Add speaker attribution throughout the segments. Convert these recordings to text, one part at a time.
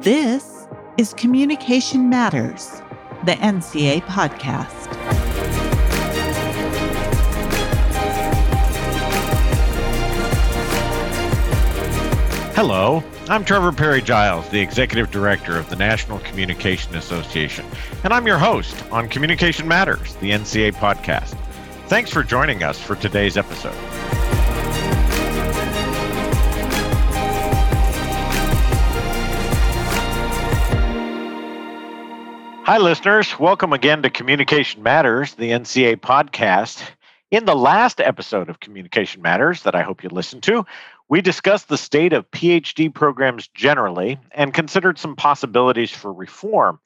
Speaker 1: This is Communication Matters, the NCA podcast.
Speaker 2: Hello, I'm Trevor Parry-Giles, the Executive Director of the National Communication Association, and I'm your host on Communication Matters, the NCA podcast. Thanks for joining us for today's episode. Hi, listeners. Welcome again to Communication Matters, the NCA podcast. In the last episode of Communication Matters that I hope you listened to, we discussed the state of PhD programs generally and considered some possibilities for reform.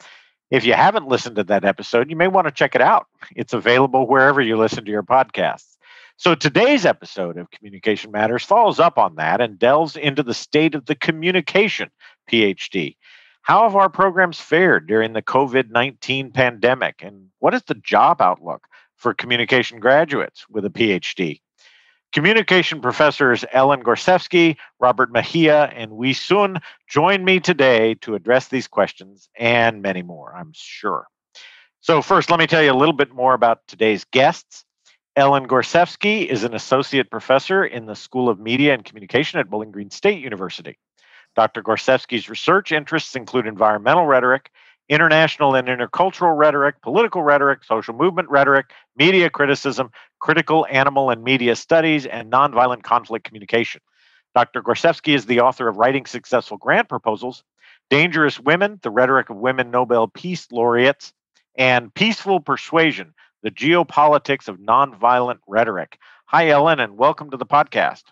Speaker 2: If you haven't listened to that episode, you may want to check it out. It's available wherever you listen to your podcasts. So today's episode of Communication Matters follows up on that and delves into the state of the communication PhD. How have our programs fared during the COVID 19 pandemic? And what is the job outlook for communication graduates with a PhD? Communication professors Ellen Gorsevski, Robert Mejia, and Wei Sun join me today to address these questions and many more, I'm sure. So, first, let me tell you a little bit more about today's guests. Ellen Gorsevski is an associate professor in the School of Media and Communication at Bowling Green State University. Dr. Gorsevski's research interests include environmental rhetoric, international and intercultural rhetoric, political rhetoric, social movement rhetoric, media criticism, critical animal and media studies, and nonviolent conflict communication. Dr. Gorsevski is the author of Writing Successful Grant Proposals, Dangerous Women, The Rhetoric of Women Nobel Peace Laureates, and Peaceful Persuasion, The Geopolitics of Nonviolent Rhetoric. Hi, Ellen, and welcome to the podcast.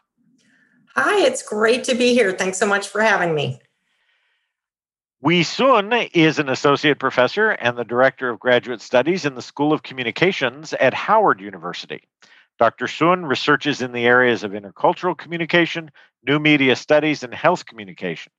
Speaker 3: Hi, it's great to be here. Thanks so much for having me.
Speaker 2: Wei Sun is an associate professor and the director of graduate studies in the School of Communications at Howard University. Dr. Sun researches in the areas of intercultural communication, new media studies, and health communication.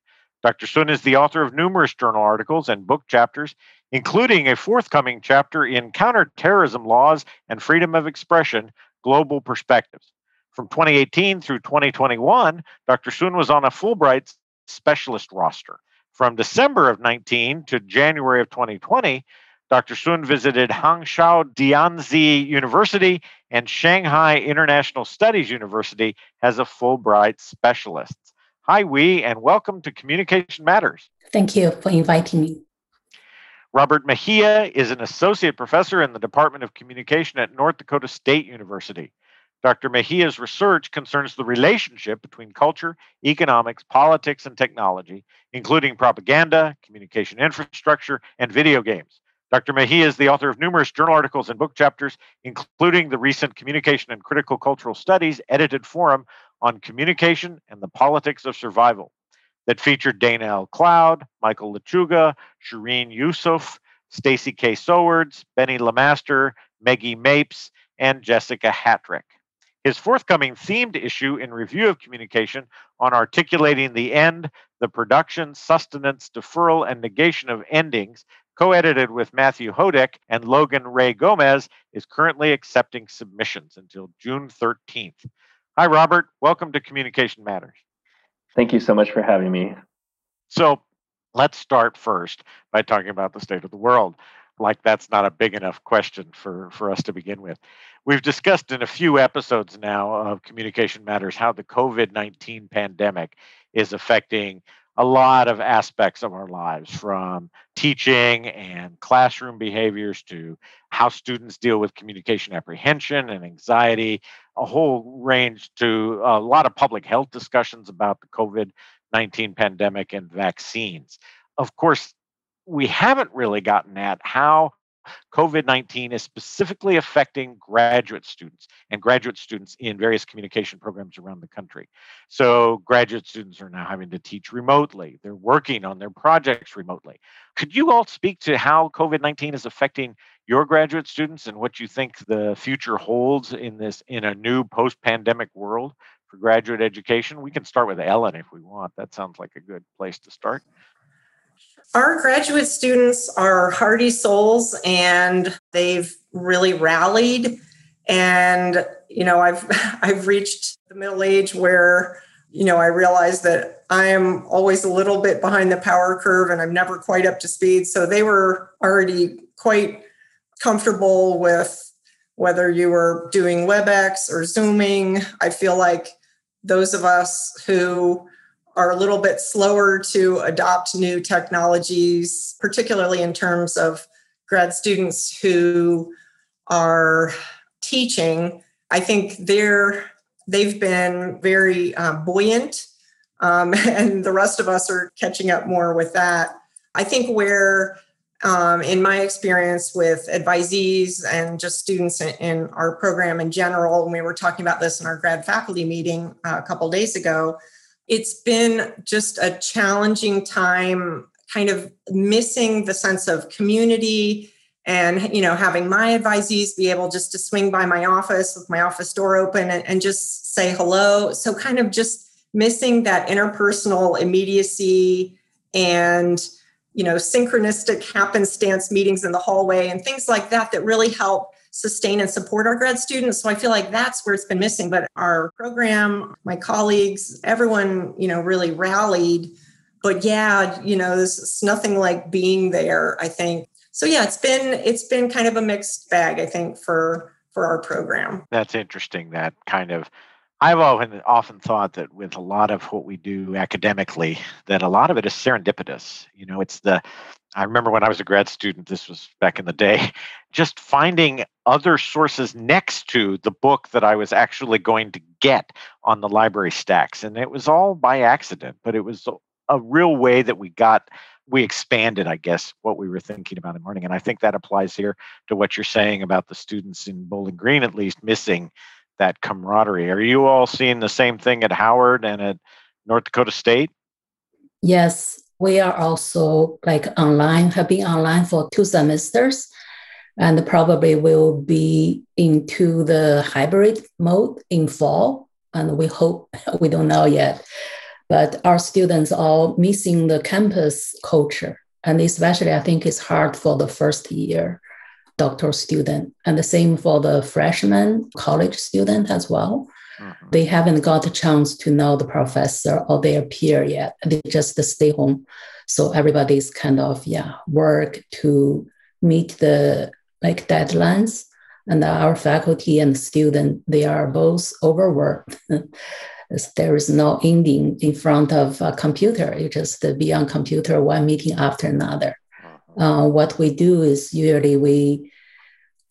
Speaker 2: Dr. Sun is the author of numerous journal articles and book chapters, including a forthcoming chapter in Counterterrorism Laws and Freedom of Expression Global Perspectives. From 2018 through 2021, Dr. Sun was on a Fulbright specialist roster. From December of 19 to January of 2020, Dr. Sun visited Hangzhou Dianzi University and Shanghai International Studies University as a Fulbright specialist. Hi, Wei, and welcome to Communication Matters.
Speaker 4: Thank you for inviting me.
Speaker 2: Robert Mejia is an associate professor in the Department of Communication at North Dakota State University. Dr. Mejia's research concerns the relationship between culture, economics, politics, and technology, including propaganda, communication infrastructure, and video games. Dr. Mejia is the author of numerous journal articles and book chapters, including the recent Communication and Critical Cultural Studies edited forum on communication and the politics of survival that featured Dana L. Cloud, Michael Lechuga, Shireen Yusuf, Stacy K. Sowards, Benny LeMaster, Meggie Mapes, and Jessica Hatrick. His forthcoming themed issue in Review of Communication on articulating the end, the production, sustenance, deferral, and negation of endings, co edited with Matthew Houdek and Logan Rae Gomez, is currently accepting submissions until June 13th. Hi, Robert. Welcome to Communication Matters.
Speaker 5: Thank you so much for having me.
Speaker 2: So, let's start first by talking about the state of the world like that's not a big enough question for, for us to begin with. We've discussed in a few episodes now of Communication Matters how the COVID 19 pandemic is affecting a lot of aspects of our lives from teaching and classroom behaviors to how students deal with communication apprehension and anxiety, a whole range to a lot of public health discussions about the COVID 19 pandemic and vaccines. Of course, we haven't really gotten at how COVID 19 is specifically affecting graduate students and graduate students in various communication programs around the country. So, graduate students are now having to teach remotely, they're working on their projects remotely. Could you all speak to how COVID 19 is affecting your graduate students and what you think the future holds in this in a new post pandemic world for graduate education? We can start with Ellen if we want. That sounds like a good place to start.
Speaker 3: Our graduate students are hardy souls and they've really rallied. And, you know, I've I've reached the middle age where, you know, I realize that I am always a little bit behind the power curve and I'm never quite up to speed. So they were already quite comfortable with whether you were doing WebEx or Zooming. I feel like those of us who are a little bit slower to adopt new technologies, particularly in terms of grad students who are teaching, I think they're they've been very uh, buoyant, um, and the rest of us are catching up more with that. I think where, um, in my experience with advisees and just students in, in, our program in general, and we were talking about this in our grad faculty meeting uh, a couple days ago, it's been just a challenging time, kind of missing the sense of community and you know having my advisees be able just to swing by my office with my office door open and, and just say hello. So kind of just missing that interpersonal immediacy and you know synchronistic happenstance meetings in the hallway and things like that that really help sustain and support our grad students so i feel like that's where it's been missing but our program my colleagues everyone you know really rallied but yeah you know it's nothing like being there i think so yeah, it's been it's been kind of a mixed bag, I think, for for our program.
Speaker 2: That's interesting. That kind of I've often often thought that with a lot of what we do academically, that a lot of it is serendipitous. You know, it's the I remember when I was a grad student, this was back in the day, just finding other sources next to the book that I was actually going to get on the library stacks. And it was all by accident, but it was a real way that we got we expanded, I guess, what we were thinking about in morning. And I think that applies here to what you're saying about the students in Bowling Green, at least missing that camaraderie. Are you all seeing the same thing at Howard and at North Dakota State?
Speaker 4: Yes, we are also like online, have been online for two semesters and probably will be into the hybrid mode in fall. And we hope, we don't know yet, but our students are missing the campus culture. And especially, I think it's hard for the first year doctoral student, and the same for the freshman college student as well. Mm-hmm. They haven't got a chance to know the professor or their peer yet. They just stay home. So everybody's kind of, yeah, work to meet the like deadlines. And our faculty and student, they are both overworked. there is no ending in front of a computer. You just be on computer one meeting after another. Uh-huh. Uh, what we do is usually we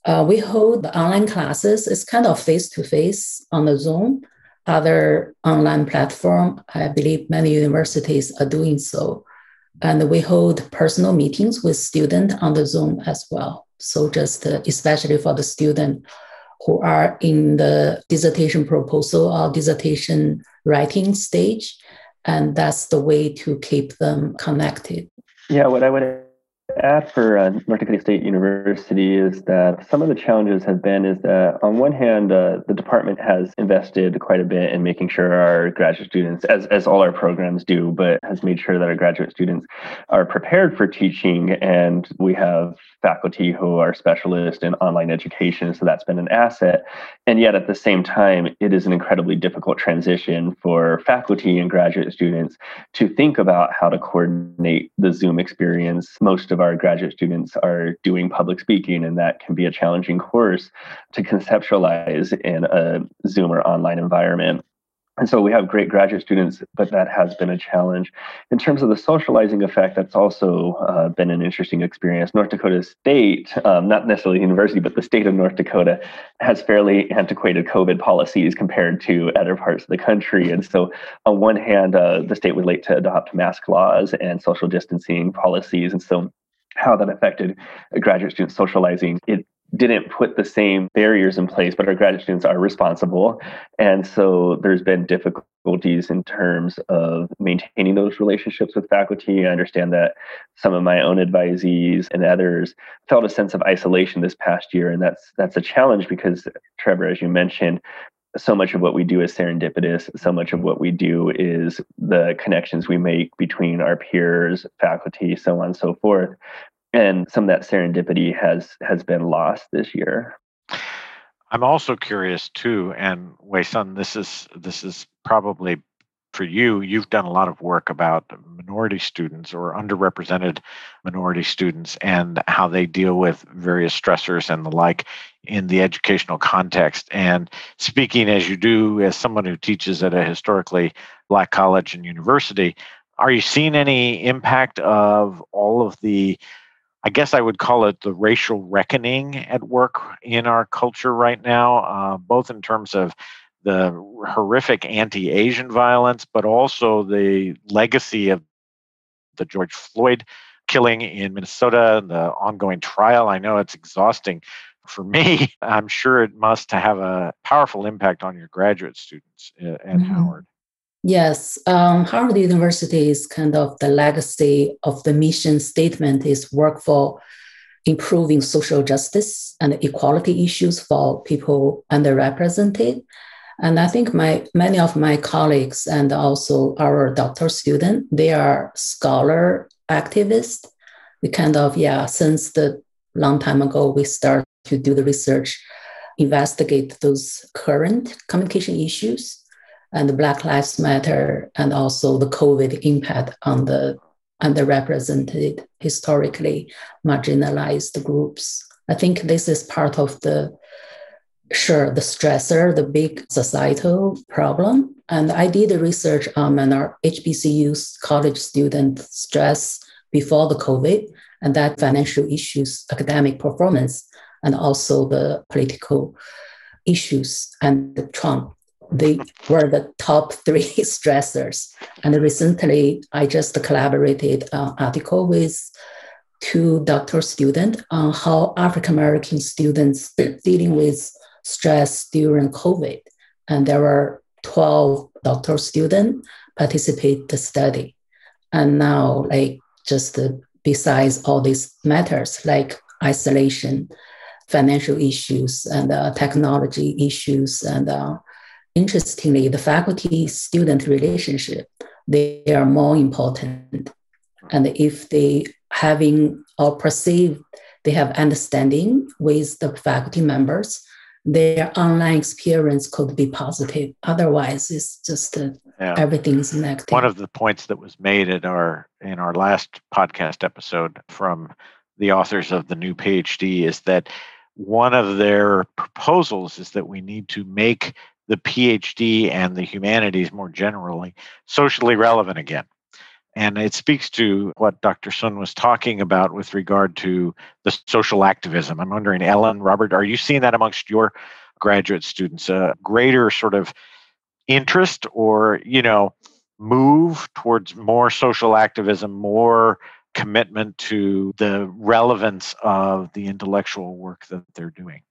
Speaker 4: uh, we hold the online classes. It's kind of face to face on the Zoom. Other online platform, I believe many universities are doing so, and we hold personal meetings with students on the Zoom as well. So just uh, especially for the student who are in the dissertation proposal or dissertation writing stage. And that's the way to keep them connected.
Speaker 5: Yeah, what I would add for uh, North Dakota State University is that some of the challenges have been is that on one hand, uh, the department has invested quite a bit in making sure our graduate students, as, as all our programs do, but has made sure that our graduate students are prepared for teaching. And we have faculty who are specialists in online education. So that's been an asset. And yet at the same time, it is an incredibly difficult transition for faculty and graduate students to think about how to coordinate the Zoom experience. Most of our graduate students are doing public speaking, and that can be a challenging course to conceptualize in a Zoom or online environment. And so we have great graduate students, but that has been a challenge. In terms of the socializing effect, that's also uh, been an interesting experience. North Dakota State, um, not necessarily university, but the state of North Dakota has fairly antiquated COVID policies compared to other parts of the country. And so, on one hand, uh, the state was late to adopt mask laws and social distancing policies. And so, how that affected graduate students socializing. It didn't put the same barriers in place, but our graduate students are responsible. And so there's been difficulties in terms of maintaining those relationships with faculty. I understand that some of my own advisees and others felt a sense of isolation this past year. And that's that's a challenge because Trevor, as you mentioned, so much of what we do is serendipitous. So much of what we do is the connections we make between our peers, faculty, so on and so forth and some of that serendipity has has been lost this year.
Speaker 2: I'm also curious too, and Wei Sun, this is this is probably for you, you've done a lot of work about minority students or underrepresented minority students and how they deal with various stressors and the like in the educational context. And speaking as you do, as someone who teaches at a historically black college and university, are you seeing any impact of all of the I guess I would call it the racial reckoning at work in our culture right now, uh, both in terms of the horrific anti Asian violence, but also the legacy of the George Floyd killing in Minnesota and the ongoing trial. I know it's exhausting for me. I'm sure it must have a powerful impact on your graduate students uh, at mm-hmm. Howard.
Speaker 4: Yes, um, Howard University is kind of the legacy of the mission statement is work for improving social justice and equality issues for people underrepresented. And I think my many of my colleagues and also our doctoral student, they are scholar activists. We kind of, yeah, since the long time ago, we start to do the research, investigate those current communication issues and the Black Lives Matter, and also the COVID impact on the underrepresented, historically marginalized groups. I think this is part of the sure the stressor, the big societal problem. And I did research on our HBCU's college student stress before the COVID and that financial issues, academic performance, and also the political issues and the Trump they were the top three stressors. And recently, I just collaborated an article with two doctoral students on how African American students dealing with stress during COVID. And there were 12 doctoral students participate the study. And now, like just besides all these matters like isolation, financial issues, and uh, technology issues, and uh, interestingly, the faculty student relationship, they are more important. And if they having or perceive they have understanding with the faculty members, their online experience could be positive. Otherwise, it's just uh, yeah. everything's negative.
Speaker 2: One of the points that was made in our in our last podcast episode from the authors of the new PhD is that one of their proposals is that we need to make the PhD and the humanities more generally socially relevant again. And it speaks to what Dr. Sun was talking about with regard to the social activism. I'm wondering, Ellen, Robert, are you seeing that amongst your graduate students? A greater sort of interest or, you know, move towards more social activism, more commitment to the relevance of the intellectual work that they're doing?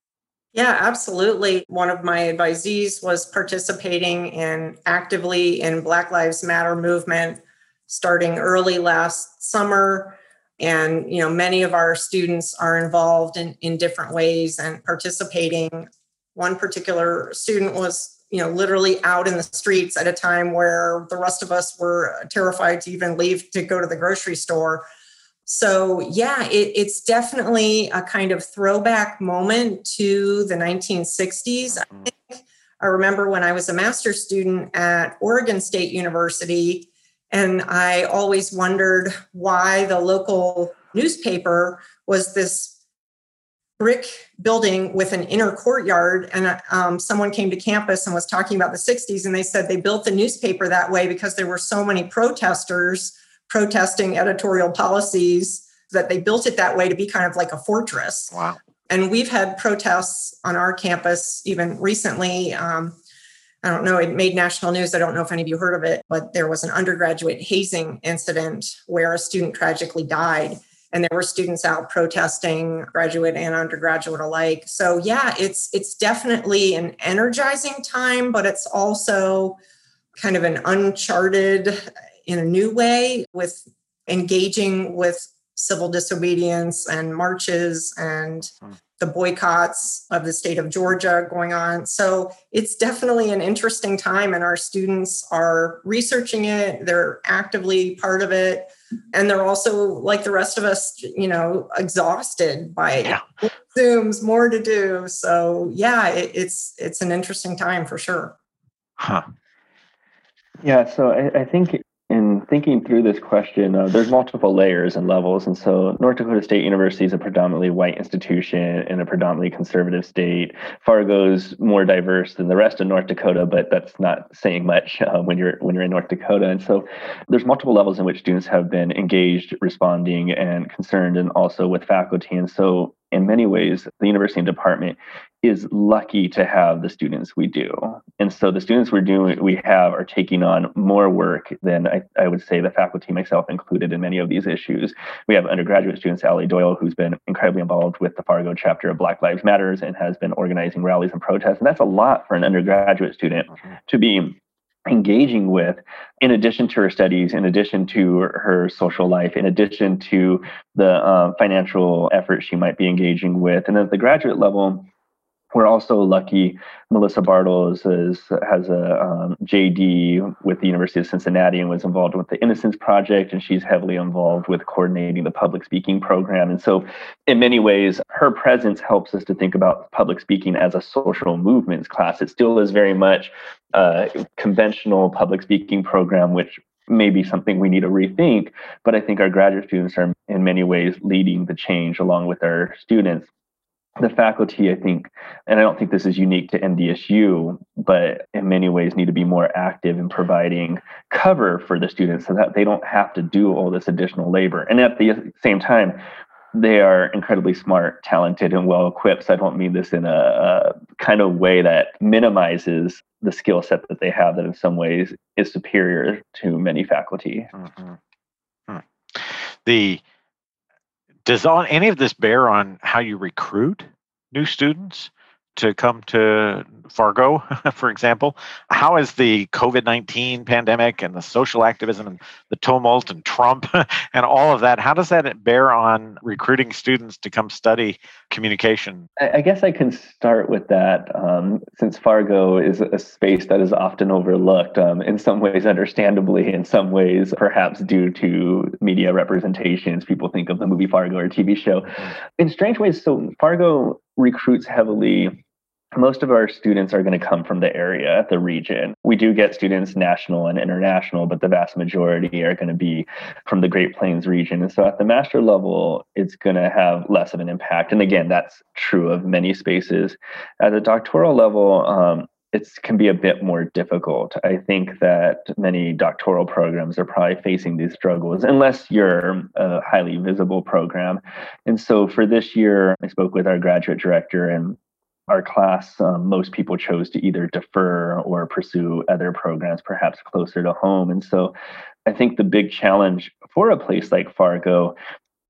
Speaker 3: Yeah, absolutely. One of my advisees was participating in actively in Black Lives Matter movement starting early last summer. And you know, many of our students are involved in, in different ways and participating. One particular student was, you know, literally out in the streets at a time where the rest of us were terrified to even leave to go to the grocery store so, yeah, it, it's definitely a kind of throwback moment to the 1960s. I, mm-hmm. think, I remember when I was a master's student at Oregon State University, and I always wondered why the local newspaper was this brick building with an inner courtyard. And um, someone came to campus and was talking about the 60s, and they said they built the newspaper that way because there were so many protesters protesting editorial policies that they built it that way to be kind of like a fortress.
Speaker 2: Wow.
Speaker 3: And we've had protests on our campus even recently. Um, I don't know, it made national news. I don't know if any of you heard of it, but there was an undergraduate hazing incident where a student tragically died. And there were students out protesting, graduate and undergraduate alike. So yeah, it's it's definitely an energizing time, but it's also kind of an uncharted in a new way with engaging with civil disobedience and marches and hmm. The boycotts of the state of Georgia going on. So it's definitely an interesting time, and our students are researching it. They're actively part of it. And they're also, like the rest of us, you know, exhausted by yeah. Zooms, more to do. So yeah, it, it's it's an interesting time for sure.
Speaker 2: Huh.
Speaker 5: Yeah, so I, I think in thinking through this question, uh, there's multiple layers and levels. And so, North Dakota State University is a predominantly white institution in a predominantly conservative state. Fargo's more diverse than the rest of North Dakota, but that's not saying much uh, when you're when you're in North Dakota. And so, there's multiple levels in which students have been engaged, responding, and concerned, and also with faculty. And so, in many ways, the university and department is lucky to have the students we do. And so the students we're doing we have are taking on more work than I, I, would say the faculty, myself included, in many of these issues. We have undergraduate students, Allie Doyle, who's been incredibly involved with the Fargo chapter of Black Lives Matters and has been organizing rallies and protests. And that's a lot for an undergraduate student mm-hmm. to be engaging with in addition to her studies in addition to her social life in addition to the uh, financial effort she might be engaging with. And at the graduate level we're also lucky. Melissa Bartles is, has a um, JD with the University of Cincinnati and was involved with the Innocence Project, and she's heavily involved with coordinating the public speaking program. And so, in many ways, her presence helps us to think about public speaking as a social movements class. It still is very much a conventional public speaking program, which may be something we need to rethink. But I think our graduate students are, in many ways, leading the change along with our students the faculty, I think, and I don't think this is unique to NDSU, but in many ways need to be more active in providing cover for the students so that they don't have to do all this additional labor. And at the same time, they are incredibly smart, talented, and well equipped. So I don't mean this in a, a kind of way that minimizes the skill set that they have, that in some ways is superior to many faculty. Mm-hmm.
Speaker 2: Hmm. The does all any of this bear on how you recruit new students to come to Fargo, for example? How is the COVID 19 pandemic and the social activism and the tumult and Trump and all of that, how does that bear on recruiting students to come study communication?
Speaker 5: I guess I can start with that um, since Fargo is a space that is often overlooked, um, in some ways, understandably, in some ways, perhaps due to media representations. People think of the movie Fargo or TV show. Mm. In strange ways, so Fargo recruits heavily most of our students are going to come from the area, the region. We do get students national and international, but the vast majority are going to be from the Great Plains region. And so at the master level, it's going to have less of an impact. And again, that's true of many spaces. At the doctoral level, um, it can be a bit more difficult. I think that many doctoral programs are probably facing these struggles unless you're a highly visible program. And so for this year, I spoke with our graduate director and our class, um, most people chose to either defer or pursue other programs, perhaps closer to home. And so I think the big challenge for a place like Fargo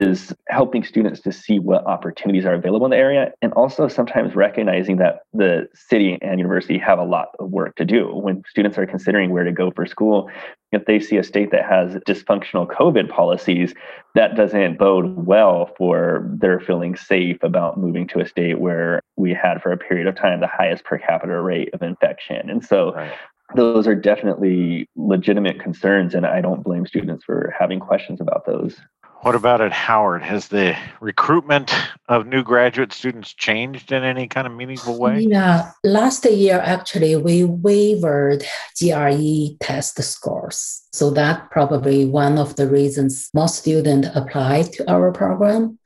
Speaker 5: is helping students to see what opportunities are available in the area and also sometimes recognizing that the city and university have a lot of work to do when students are considering where to go for school if they see a state that has dysfunctional covid policies that doesn't bode well for their feeling safe about moving to a state where we had for a period of time the highest per capita rate of infection. And so right. those are definitely legitimate concerns and i don't blame students for having questions about those
Speaker 2: what about at Howard? Has the recruitment of new graduate students changed in any kind of meaningful way?
Speaker 4: Yeah, last year actually we waived GRE test scores. So that probably one of the reasons more students applied to our program.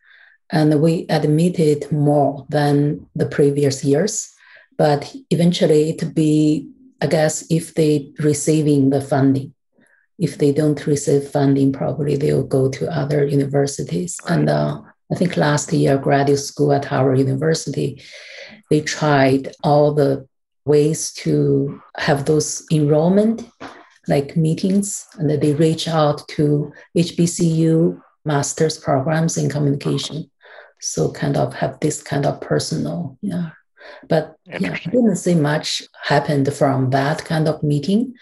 Speaker 4: And we admitted more than the previous years. But eventually it be, I guess, if they receiving the funding if they don't receive funding, properly, they'll go to other universities. And uh, I think last year, graduate school at Howard University, they tried all the ways to have those enrollment like meetings, and then they reach out to HBCU master's programs in communication. So kind of have this kind of personal, yeah. But yeah, I didn't see much happened from that kind of meeting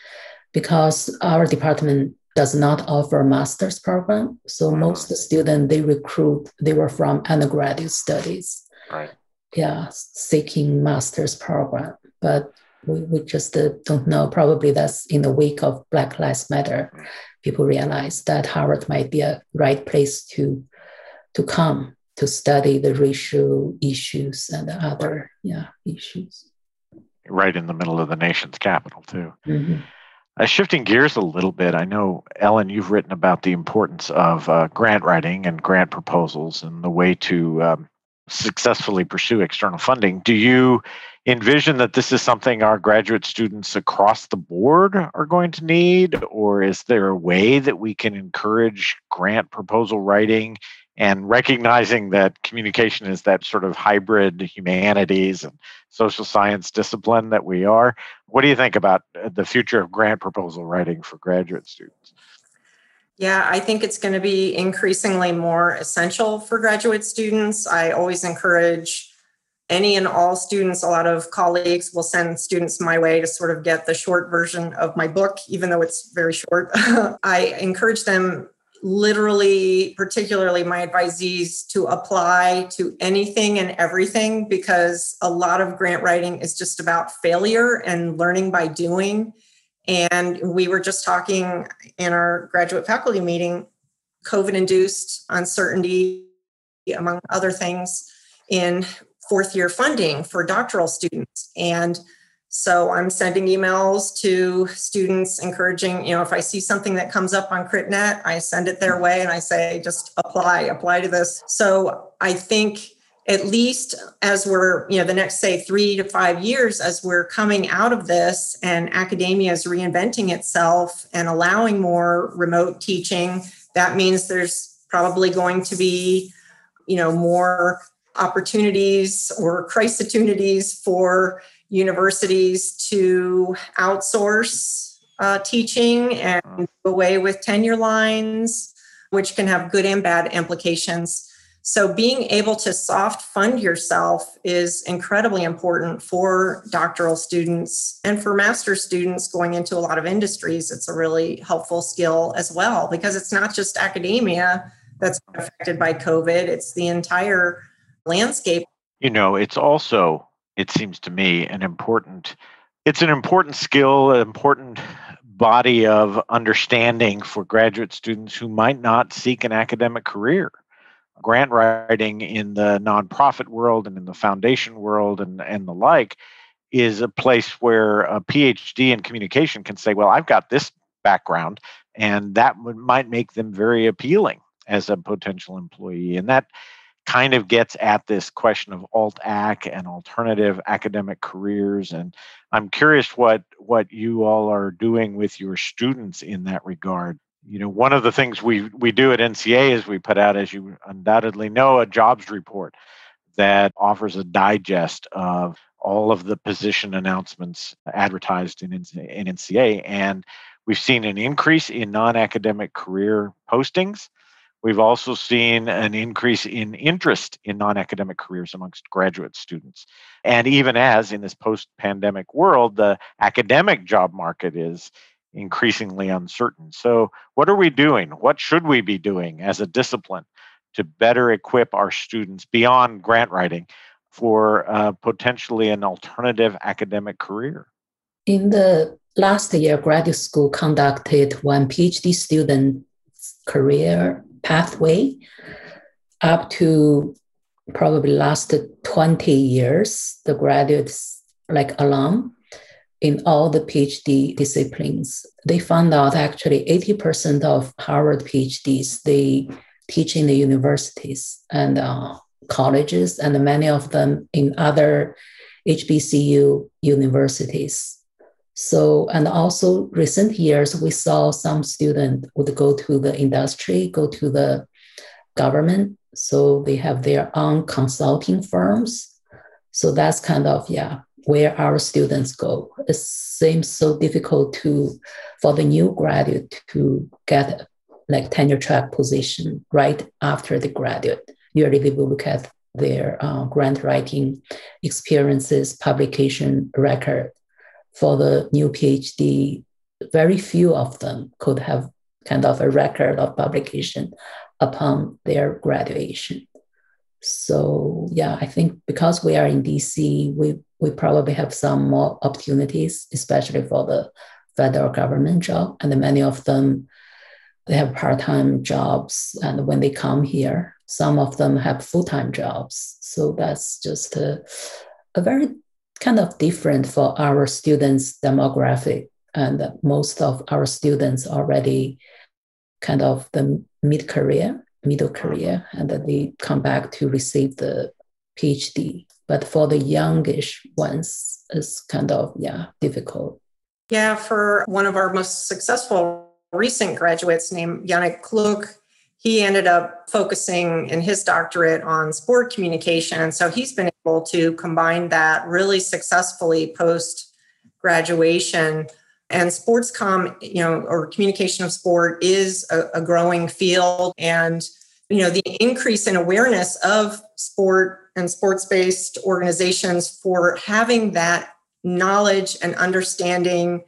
Speaker 4: because our department does not offer a master's program. So mm-hmm. most students they recruit, they were from undergraduate studies.
Speaker 2: Right.
Speaker 4: Yeah, seeking master's program. But we, we just uh, don't know. Probably that's in the wake of Black Lives Matter. Mm-hmm. People realize that Howard might be a right place to to come to study the racial issues and other yeah issues.
Speaker 2: Right in the middle of the nation's capital too. Mm-hmm. Uh, shifting gears a little bit, I know, Ellen, you've written about the importance of uh, grant writing and grant proposals and the way to um, successfully pursue external funding. Do you envision that this is something our graduate students across the board are going to need? Or is there a way that we can encourage grant proposal writing and recognizing that communication is that sort of hybrid humanities and social science discipline that we are. What do you think about uh, the future of grant proposal writing for graduate students?
Speaker 3: Yeah, I think it's going to be increasingly more essential for graduate students. I always encourage any and all students, a lot of colleagues will send students my way to sort of get the short version of my book, even though it's very short. I encourage them literally, particularly my advisees, to apply to anything and everything because a lot of grant writing is just about failure and learning by doing. And we were just talking in our graduate faculty meeting COVID induced uncertainty, among other things, in fourth year funding for doctoral students. And so I'm sending emails to students encouraging, you know, if I see something that comes up on CRTNET, I send it their way and I say, just apply, apply to this. So I think at least as we're, you know, the next, say, three to five years, as we're coming out of this and academia is reinventing itself and allowing more remote teaching, that means there's probably going to be, you know, more opportunities or crisis opportunities for universities to outsource uh, teaching and away with tenure lines, which can have good and bad implications. So, being able to soft fund yourself is incredibly important for doctoral students and for master students going into a lot of industries. It's a really helpful skill as well because it's not just academia that's affected by COVID, it's the entire landscape.
Speaker 2: You know, it's also it seems to me an important it's an important skill an important body of understanding for graduate students who might not seek an academic career. Grant writing in the nonprofit world and in the foundation world and, and the like is a place where a phd in communication can say well i've got this background and that would, might make them very appealing as a potential employee. And that kind of gets at this question of alt ac and alternative academic careers and i'm curious what what you all are doing with your students in that regard. You know one of the things we we do at nca is we put out as you undoubtedly know a jobs report that offers a digest of all of the position announcements advertised in, in nca and we've seen an increase in non-academic career postings We've also seen an increase in interest in non academic careers amongst graduate students. And even as in this post pandemic world, the academic job market is increasingly uncertain. So, what are we doing? What should we be doing as a discipline to better equip our students beyond grant writing for uh, potentially an alternative academic career?
Speaker 4: In the last year, graduate school conducted one PhD student career pathway up to probably last 20 years, the graduates like alum in all the PhD disciplines. They found out actually 80% of Howard PhDs, they teach in the universities and uh, colleges, and many of them in other HBCU universities. So, and also recent years, we saw some students would go to the industry, go to the government. So they have their own consulting firms. So that's kind of, yeah, where our students go. It seems so difficult to, for the new graduate to get like tenure track position right after the graduate. Usually we will look at their uh, grant writing experiences, publication record, for the new PhD, very few of them could have kind of a record of publication upon their graduation. So yeah, I think because we are in DC, we we probably have some more opportunities, especially for the federal government job, and many of them they have part-time jobs, and when they come here, some of them have full-time jobs. So that's just a, a very kind of different for our students' demographic and most of our students already kind of the mid career, middle uh-huh. career, and then they come back to receive the PhD. But for the youngish ones, it's kind of yeah difficult.
Speaker 3: Yeah, for one of our most successful recent graduates named Yannick Kluk, he ended up focusing in his doctorate on sport communication. And so he's been able to combine that really successfully post graduation. And sports com, you know, or communication of sport is a, a growing field. And, you know, the increase in awareness of sport and sports based organizations for having that knowledge and understanding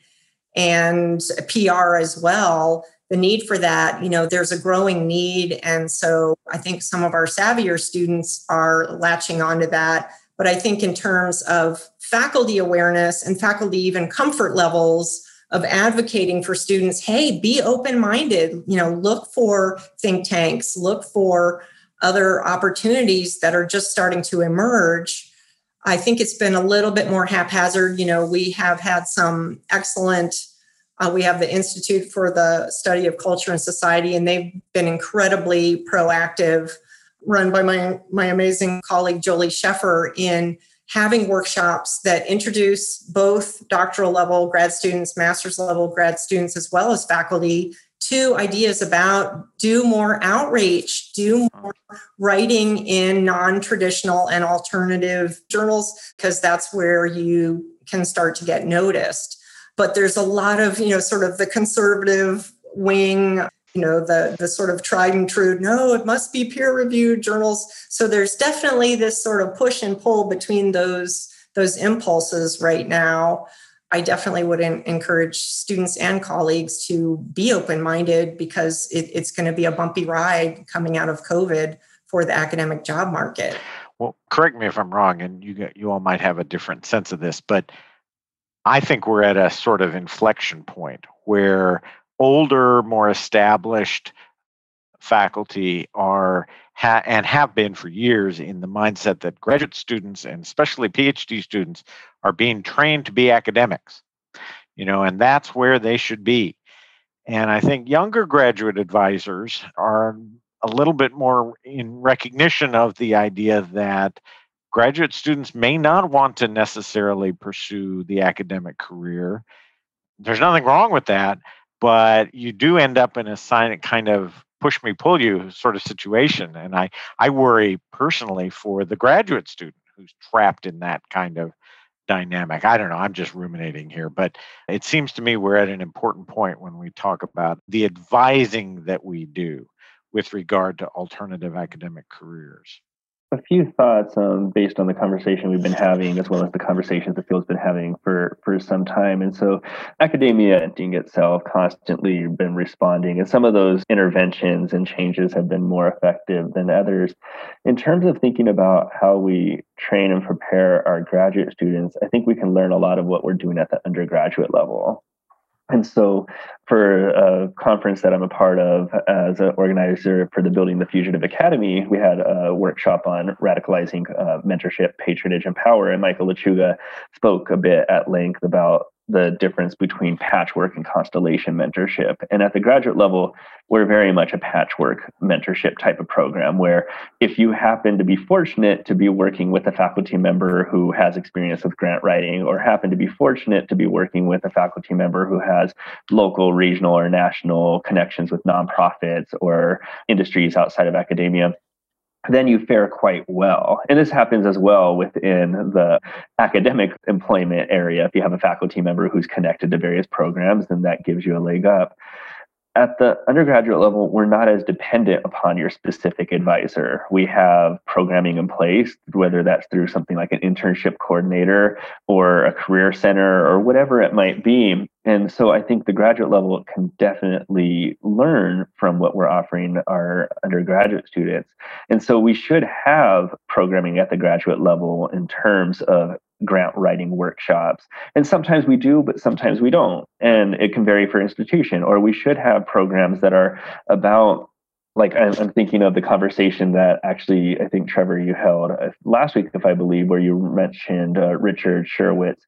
Speaker 3: and PR as well the need for that you know there's a growing need. And so i think some of our savvier students are latching onto that. But i think in terms of faculty awareness and faculty even comfort levels of advocating for students hey be open minded you know look for think tanks look for other opportunities that are just starting to emerge. I think it's been a little bit more haphazard. You know we have had some excellent uh, we have the Institute for the Study of Culture and Society, and they've been incredibly proactive, run by my, my amazing colleague Jolie Sheffer, in having workshops that introduce both doctoral level grad students, master's level grad students, as well as faculty to ideas about do more outreach, do more writing in non traditional and alternative journals, because that's where you can start to get noticed but there's a lot of you know sort of the conservative wing you know the the sort of tried and true no it must be peer reviewed journals. So there's definitely this sort of push and pull between those those impulses right now. I definitely would encourage students and colleagues to be open minded because it, it's going to be a bumpy ride coming out of covid for the academic job market.
Speaker 2: Well correct me if i'm wrong and you you all might have a different sense of this but I think we're at a sort of inflection point where older, more established faculty are ha- and have been for years in the mindset that graduate students and especially PhD students are being trained to be academics. You know, and that's where they should be. And I think younger graduate advisors are a little bit more in recognition of the idea that graduate students may not want to necessarily pursue the academic career. There's nothing wrong with that, but you do end up in a kind of push me pull you sort of situation and I I worry personally for the graduate student who's trapped in that kind of dynamic. I don't know, I'm just ruminating here, but it seems to me we're at an important point when we talk about the advising that we do with regard to alternative academic careers
Speaker 5: a few thoughts um, based on the conversation we've been having, as well as the conversations the field's been having for for some time. And so, academia and itself constantly been responding, and some of those interventions and changes have been more effective than others. In terms of thinking about how we train and prepare our graduate students, I think we can learn a lot of what we're doing at the undergraduate level. And so, for a conference that I'm a part of as an organizer for the Building the Fugitive Academy, we had a workshop on radicalizing uh, mentorship, patronage, and power. And Michael Lechuga spoke a bit at length about the difference between patchwork and constellation mentorship. And at the graduate level, we're very much a patchwork mentorship type of program where if you happen to be fortunate to be working with a faculty member who has experience with grant writing, or happen to be fortunate to be working with a faculty member who has local, regional, or national connections with nonprofits or industries outside of academia, then you fare quite well. And this happens as well within the academic employment area. If you have a faculty member who's connected to various programs, then that gives you a leg up at the undergraduate level, we're not as dependent upon your specific advisor. We have programming in place, whether that's through something like an internship coordinator or a career center or whatever it might be. And so I think the graduate level can definitely learn from what we're offering our undergraduate students. And so we should have programming at the graduate level in terms of grant writing workshops. And sometimes we do, but sometimes we don't. And it can vary for institution. Or we should have programs that are about like I'm, thinking of the conversation that actually I think Trevor you held uh, last week, if I believe, where you mentioned uh, Richard Cherwitz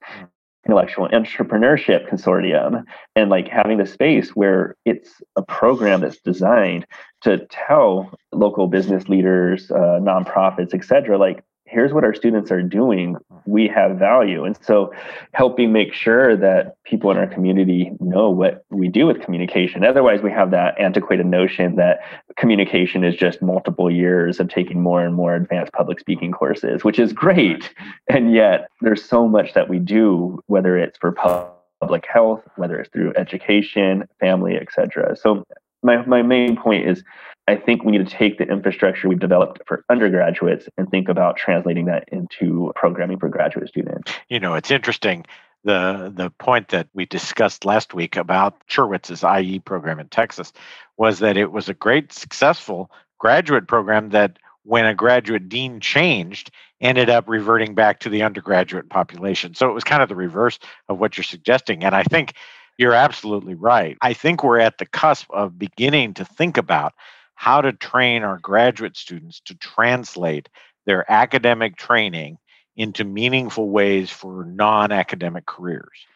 Speaker 5: intellectual entrepreneurship consortium and like having the space where it's a program that's designed to tell local business leaders uh, nonprofits et cetera like here's what our students are doing we have value. And so helping make sure that people in our community know what we do with communication. Otherwise we have that antiquated notion that communication is just multiple years of taking more and more advanced public speaking courses which is great. And yet there's so much that we do whether it's for public health whether it's through education family etc so my, my main point is I think we need to take the infrastructure we've developed for undergraduates and think about translating that into programming for graduate students.
Speaker 2: You know, it's interesting the the point that we discussed last week about Cherwitz's IE program in Texas was that it was a great successful graduate program that when a graduate dean changed ended up reverting back to the undergraduate population. So it was kind of the reverse of what you're suggesting and I think you're absolutely right. I think we're at the cusp of beginning to think about how to train our graduate students to translate their academic training into meaningful ways for non academic careers.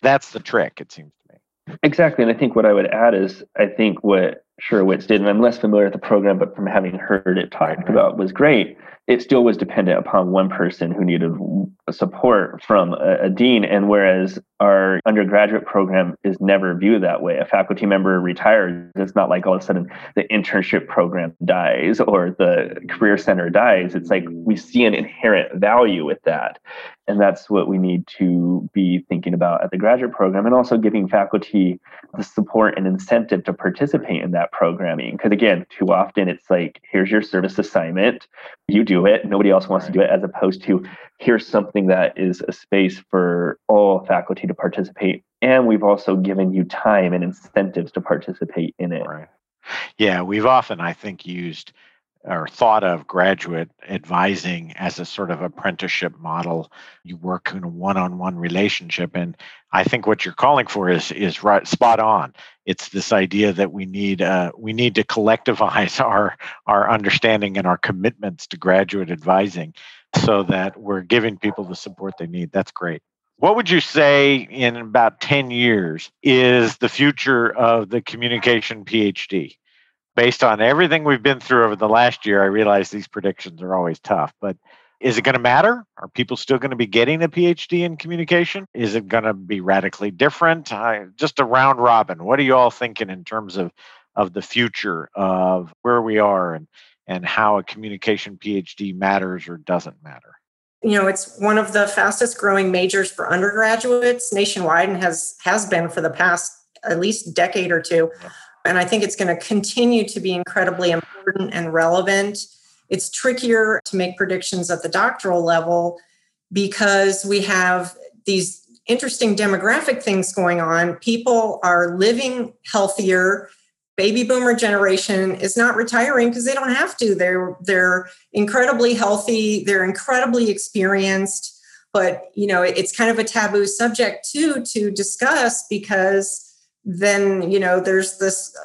Speaker 2: That's the trick, it seems to me.
Speaker 5: Exactly. And I think what I would add is I think what Cherwitz did, and I'm less familiar with the program, but from having heard it talked about, was great it still was dependent upon one person who needed support from a, a, dean. And whereas our undergraduate program is never viewed that way, a faculty member retires, it's not like all of a sudden the internship program dies or the career center dies. It's like we see an inherent value with that. And that's what we need to be thinking about at the graduate program and also giving faculty the support and incentive to participate in that programming. Because again, too often it's like, here's your service assignment, you do it, nobody else wants to do it, as opposed to here's something that is a space for all faculty to participate. And we've also given you time and incentives to participate in it.
Speaker 2: Right. Yeah, we've often, I think, used or thought of graduate advising as a sort of apprenticeship model. You work in a one-on-one relationship, and I think what you're calling for is is right spot on. It's this idea that we need uh, we need to collectivize our our understanding and our commitments to graduate advising, so that we're giving people the support they need. That's great. What would you say in about 10 years is the future of the communication PhD? Based on everything we've been through over the last year, I realize these predictions are always tough, but is it going to matter? Are people still going to be getting a PhD in communication? Is it going to be radically different? I, just a round robin. What are you all thinking in terms of of the future of where we are and and how a communication PhD matters or doesn't matter?
Speaker 3: You know, it's one of the fastest growing majors for undergraduates nationwide and has has been for the past at least decade or two. And I think it's going to continue to be incredibly important and relevant. It's trickier to make predictions at the doctoral level because we have these interesting demographic things going on. People are living healthier. Baby boomer generation is not retiring because they don't have to. They're they're incredibly healthy, they're incredibly experienced, but you know, it's kind of a taboo subject too to discuss because then you know there's this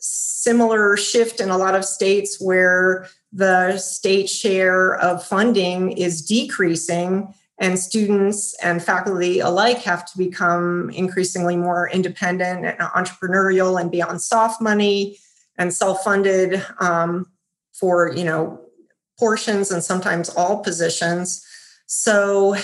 Speaker 3: similar shift in a lot of states where the state share of funding is decreasing and students and faculty alike have to become increasingly more independent and entrepreneurial and be on soft money and self-funded um, for you know portions and sometimes all positions. So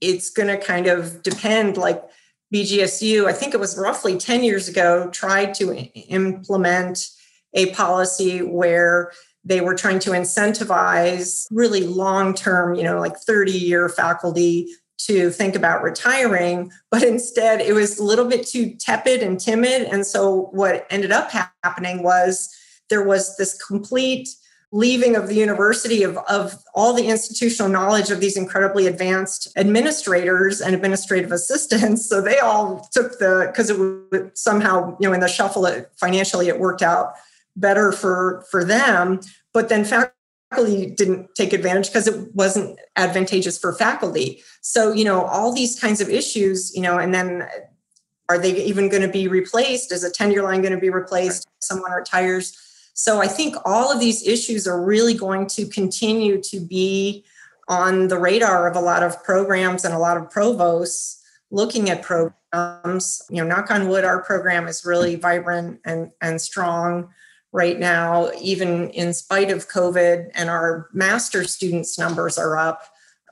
Speaker 3: it's going to kind of depend like BGSU, I think it was roughly 10 years ago, tried to implement a policy where they were trying to incentivize really long term, you know, like 30 year faculty to think about retiring. But instead, it was a little bit too tepid and timid. And so what ended up happening was there was this complete leaving of the university of, of all the institutional knowledge of these incredibly advanced administrators and administrative assistants. So they all took the because it was somehow you know in the shuffle it, financially it worked out better for for them. But then faculty didn't take advantage because it wasn't advantageous for faculty. So you know all these kinds of issues you know and then are they even going to be replaced? Is a tenure line going to be replaced? Someone retires so I think all of these issues are really going to continue to be on the radar of a lot of programs and a lot of provosts looking at programs. You know, knock on wood, our program is really vibrant and, and strong right now, even in spite of COVID, and our master students numbers are up.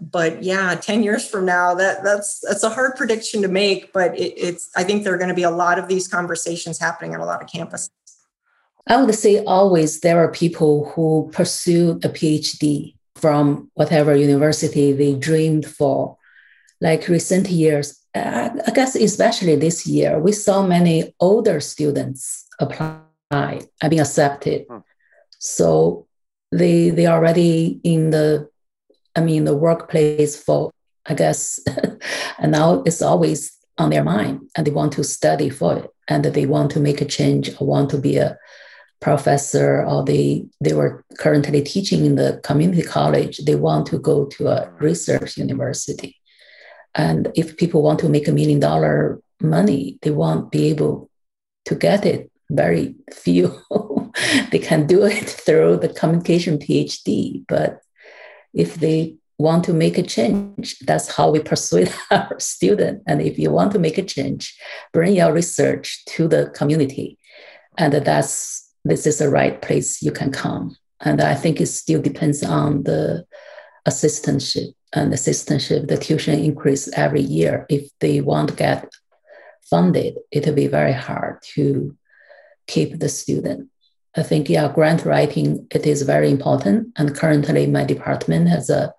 Speaker 3: But yeah, 10 years from now, that that's that's a hard prediction to make, but it, it's I think there are going to be a lot of these conversations happening at a lot of campuses.
Speaker 4: I would say always there are people who pursue a PhD from whatever university they dreamed for. Like recent years, I guess especially this year, we saw many older students apply and being accepted. Hmm. So they they are already in the, I mean, the workplace for I guess, and now it's always on their mind, and they want to study for it, and they want to make a change or want to be a professor or they they were currently teaching in the community college they want to go to a research university. And if people want to make a million dollar money they won't be able to get it. Very few they can do it through the communication phd but if they want to make a change that's how we persuade our student. And if you want to make a change bring your research to the community. And that's this is the right place you can come. And I think it still depends on the assistantship and assistantship, the tuition increase every year. If they want to get funded, it'll be very hard to keep the student. I think, yeah, grant writing, it is very important. And currently my department has a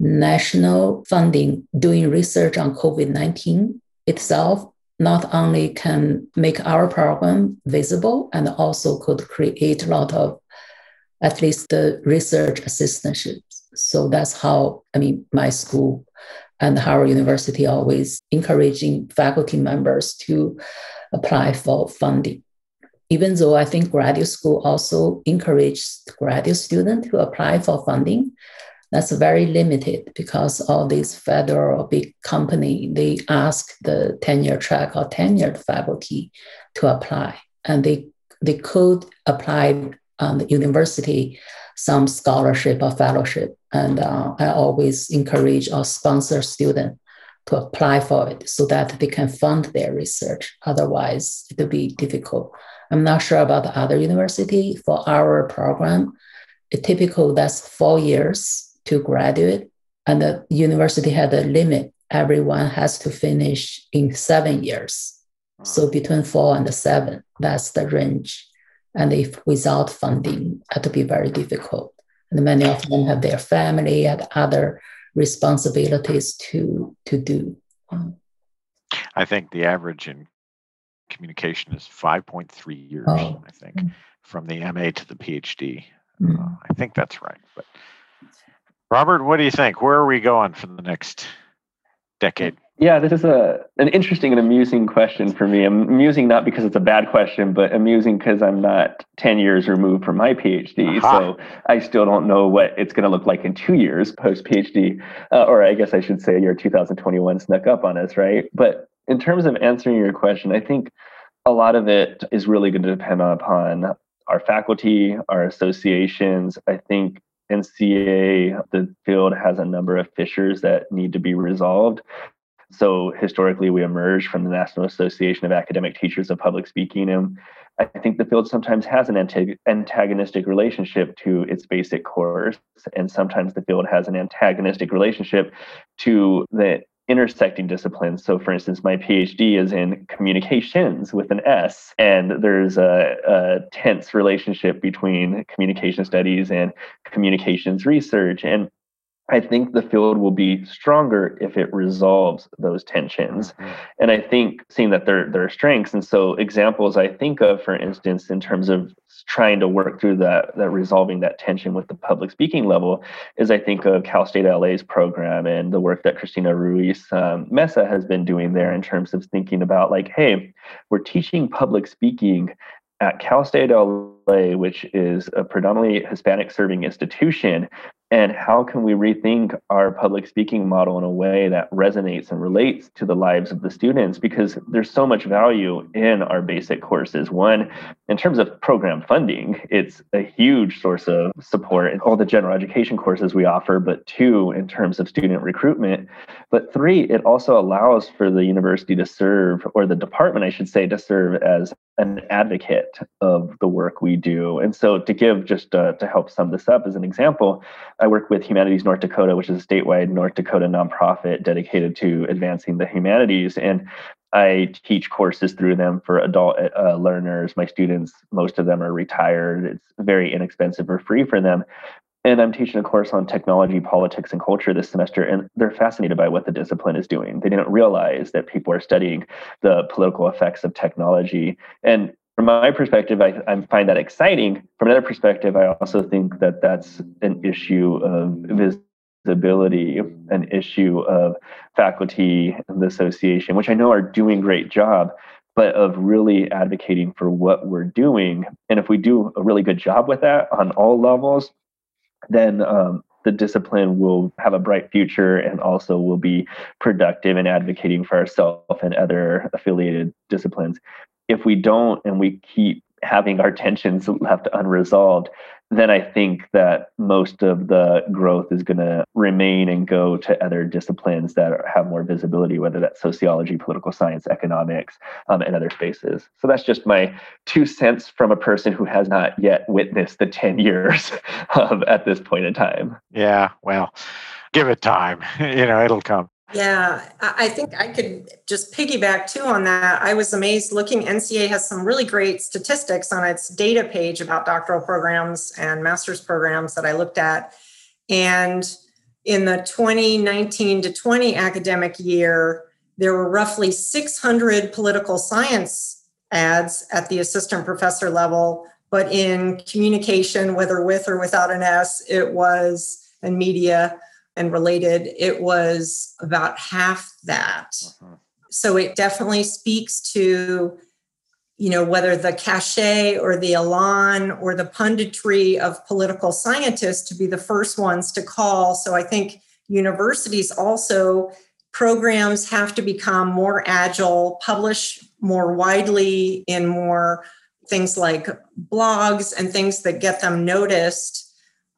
Speaker 4: national funding doing research on COVID-19 itself not only can make our program visible and also could create a lot of at least the research assistantships. So that's how I mean my school and Howard University always encouraging faculty members to apply for funding. Even though I think graduate school also encourages graduate students to apply for funding, that's very limited because all these federal big company they ask the tenure track or tenured faculty to apply. And they they could apply on the university some scholarship or fellowship and uh, i always encourage or sponsor student to apply for it so that they can fund their research. Otherwise it will be difficult. I'm not sure about the other university for our program. Typical that's four years to graduate, and the university had a limit. Everyone has to finish in seven years. So between four and seven, that's the range. And if without funding, it would be very difficult. And many of them have their family and other responsibilities to to do.
Speaker 2: I think the average in communication is 5.3 years, oh. I think, from the MA to the PhD. Mm. Uh, I think that's right. But Robert, what do you think? Where are we going for the next decade?
Speaker 5: Yeah, this is a an interesting and amusing question for me. amusing not because it's a bad question, but amusing because I'm not 10 years removed from my PhD. Uh-huh. So I still don't know what it's going to look like in two years post PhD. Uh, or I guess I should say year 2021 snuck up on us, right? But in terms of answering your question, I think a lot of it is really going to depend upon our faculty, our associations. I think NCA, the field has a number of fissures that need to be resolved. So historically, we emerged from the National Association of Academic Teachers of Public Speaking, and I think the field sometimes has an antagonistic relationship to its basic course, and sometimes the field has an antagonistic relationship to the intersecting disciplines. So, for instance, my PhD is in communications with an S, and there's a, a, tense relationship between communication studies and communications research. And I think the field will be stronger if it resolves those tensions. Mm-hmm. And I think seeing that there, there are strengths. And so examples I think of, for instance, in terms of trying to work through that, that resolving that tension with the public speaking level is I think of Cal State LA's program and the work that Christina Ruiz um, Mesa has been doing there in terms of thinking about like, hey, we're teaching public speaking at Cal State LA, which is a predominantly Hispanic serving institution, and how can we rethink our public speaking model in a way that resonates and relates to the lives of the students? Because there's so much value in our basic courses. One in terms of program funding it's a huge source of support in all the general education courses we offer but two in terms of student recruitment. But three it also allows for the university to serve or the department i should say to serve as an advocate of the work we do and so to give just uh, to help sum this up as an example I work with Humanities North Dakota, which is a statewide North Dakota nonprofit dedicated to advancing the humanities. And I teach courses through them for adult uh, learners. My students, most of them are retired. It's very inexpensive or free for them. And I'm teaching a course on technology, politics, and culture this semester, and they're fascinated by what the discipline is doing. They didn't realize that people are studying the political effects of technology. And from my perspective, I, I, find that exciting. From another perspective, I also think that that's an issue of visibility, an issue of faculty and the association, which I know are doing great job, but of really advocating for what we're doing. And if we do a really good job with that on all levels, then um, the discipline will have a bright future and also will be productive in advocating for ourselves and other affiliated disciplines if we don't and we keep having our tensions left unresolved, then I think that most of the growth is going to remain and go to other disciplines that have more visibility, whether that's sociology, political science, economics, um, and other spaces. So that's just my two cents from a person who has not yet witnessed the 10 years of, at this point in time.
Speaker 2: Yeah, well, give it time. you know, it'll come.
Speaker 3: Yeah, I think I could just piggyback too on that. I was amazed looking, NCA has some really great statistics on its data page about doctoral programs and master's programs that I looked at. And in the 2019 to 20 academic year, there were roughly 600 political science ads at the assistant professor level, but in communication, whether with or without an S, it was, and media, and related, it was about half that. Uh-huh. So it definitely speaks to, you know, whether the cachet or the elan or the punditry of political scientists to be the first ones to call. So I think universities also programs have to become more agile, publish more widely in more things like blogs and things that get them noticed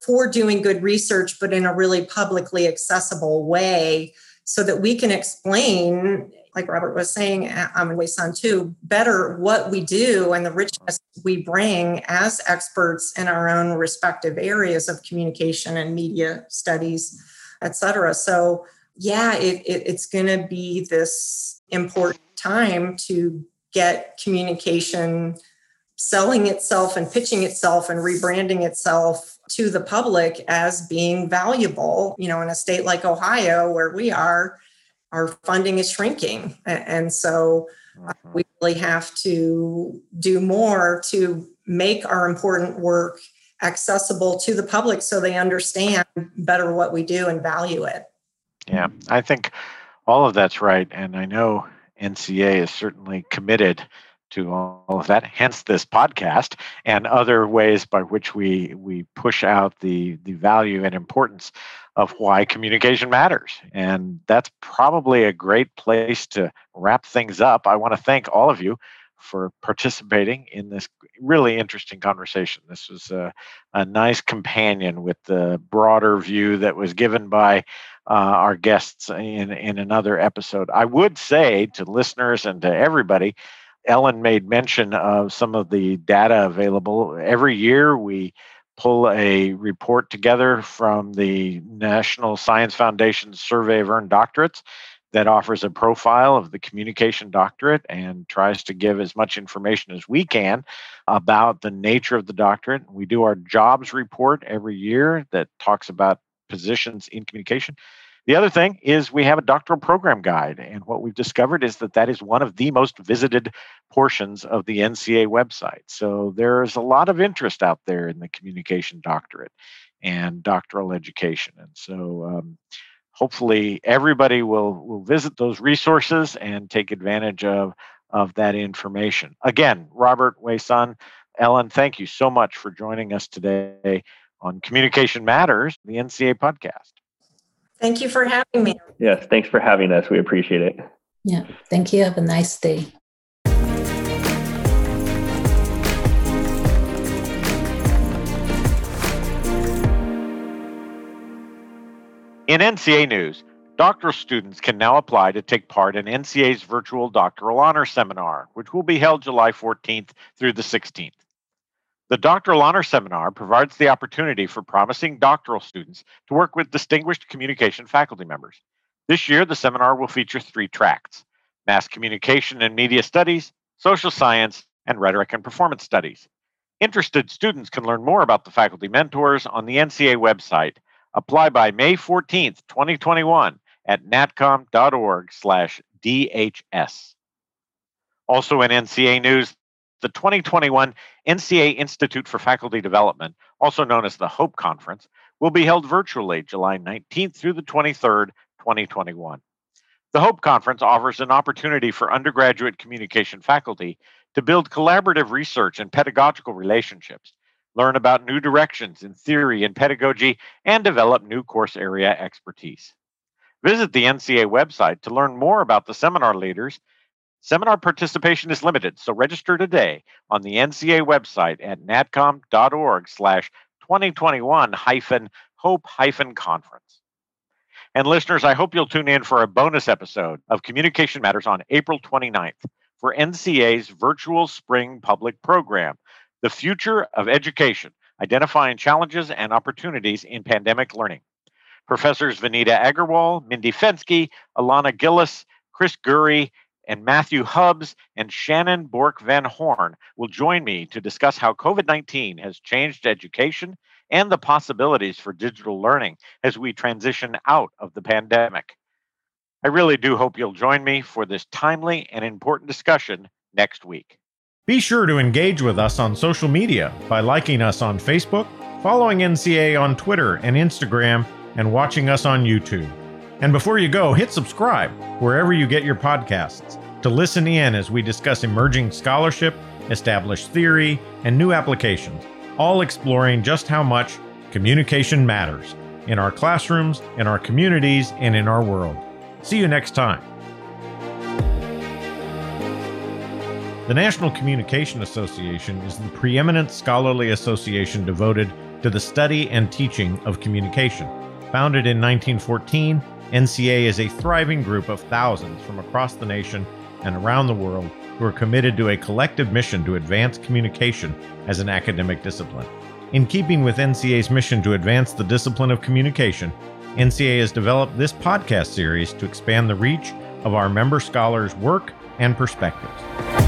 Speaker 3: for doing good research, but in a really publicly accessible way so that we can explain, like Robert was saying, I'm um, Wei Sun too, better what we do and the richness we bring as experts in our own respective areas of communication and media studies, et cetera. So yeah, it, it, it's going to be this important time to get communication selling itself and pitching itself and rebranding itself to the public as being valuable. You know, in a state like Ohio, where we are, our funding is shrinking. And so uh, mm-hmm. we really have to do more to make our important work accessible to the public so they understand better what we do and value it.
Speaker 2: Yeah, I think all of that's right. And I know NCA is certainly committed to all of that hence this podcast and other ways by which we we push out the the value and importance of why communication matters and that's probably a great place to wrap things up i want to thank all of you for participating in this really interesting conversation. This was a, a nice companion with the broader view that was given by uh, our guests in, in another episode. I would say to listeners and to everybody Ellen made mention of some of the data available. Every year we pull a report together from the National Science Foundation Survey of Earned Doctorates that offers a profile of the communication doctorate and tries to give as much information as we can about the nature of the doctorate. We do our jobs report every year that talks about positions in communication. The other thing is we have a doctoral program guide, and what we've discovered is that that is one of the most visited portions of the NCA website. So there's a lot of interest out there in the communication doctorate and doctoral education, and so um, hopefully everybody will will visit those resources and take advantage of of that information. Again, Robert Wei Sun, Ellen, thank you so much for joining us today on Communication Matters, the NCA podcast.
Speaker 3: Thank you for having me.
Speaker 5: Yes, thanks for having us. We appreciate it.
Speaker 4: Yeah, thank you. Have a nice day.
Speaker 2: In NCA news, doctoral students can now apply to take part in NCA's virtual doctoral honor seminar, which will be held July 14th through the 16th. The Doctoral Honor Seminar provides the opportunity for promising doctoral students to work with distinguished communication faculty members. This year, the seminar will feature three tracks mass communication and media studies, social science, and rhetoric and performance studies. Interested students can learn more about the faculty mentors on the NCA website. Apply by May 14th, 2021 at natcom.org slash DHS. Also in NCA news, the 2021 NCA Institute for Faculty Development, also known as the HOPE Conference, will be held virtually July 19th through the 23rd, 2021. The HOPE Conference offers an opportunity for undergraduate communication faculty to build collaborative research and pedagogical relationships, learn about new directions in theory and pedagogy, and develop new course area expertise. Visit the NCA website to learn more about the seminar leaders Seminar participation is limited, so register today on the NCA website at natcom.org slash 2021 hyphen hope hyphen conference. And listeners, I hope you'll tune in for a bonus episode of Communication Matters on April 29th for NCA's virtual spring public program, The Future of Education, Identifying Challenges and Opportunities in Pandemic Learning. Professors Vinita Agarwal, Mindy Fenske, Alana Gillis, Chris Gurrie, and Matthew Hubbs and Shannon Bork Van Horn will join me to discuss how COVID 19 has changed education and the possibilities for digital learning as we transition out of the pandemic. I really do hope you'll join me for this timely and important discussion next week.
Speaker 6: Be sure to engage with us on social media by liking us on Facebook, following NCA on Twitter and Instagram, and watching us on YouTube. And before you go, hit subscribe wherever you get your podcasts to listen in as we discuss emerging scholarship, established theory, and new applications, all exploring just how much communication matters in our classrooms, in our communities, and in our world. See you next time. The National Communication Association is the preeminent scholarly association devoted to the study and teaching of communication. Founded in 1914, NCA is a thriving group of thousands from across the nation and around the world who are committed to a collective mission to advance communication as an academic discipline. In keeping with NCA's mission to advance the discipline of communication, NCA has developed this podcast series to expand the reach of our member scholars' work and perspectives.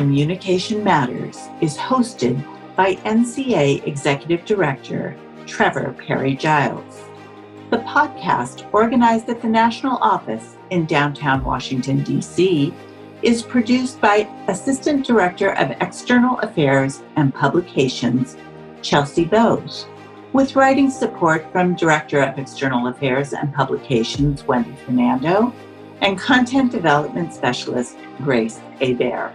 Speaker 1: Communication Matters is hosted by NCA Executive Director Trevor Parry-Giles. The podcast, organized at the national office in downtown Washington, D.C., is produced by Assistant Director of External Affairs and Publications, Chelsea Bowes, with writing support from Director of External Affairs and Publications, Wendy Fernando, and Content Development Specialist, Grace Hebert.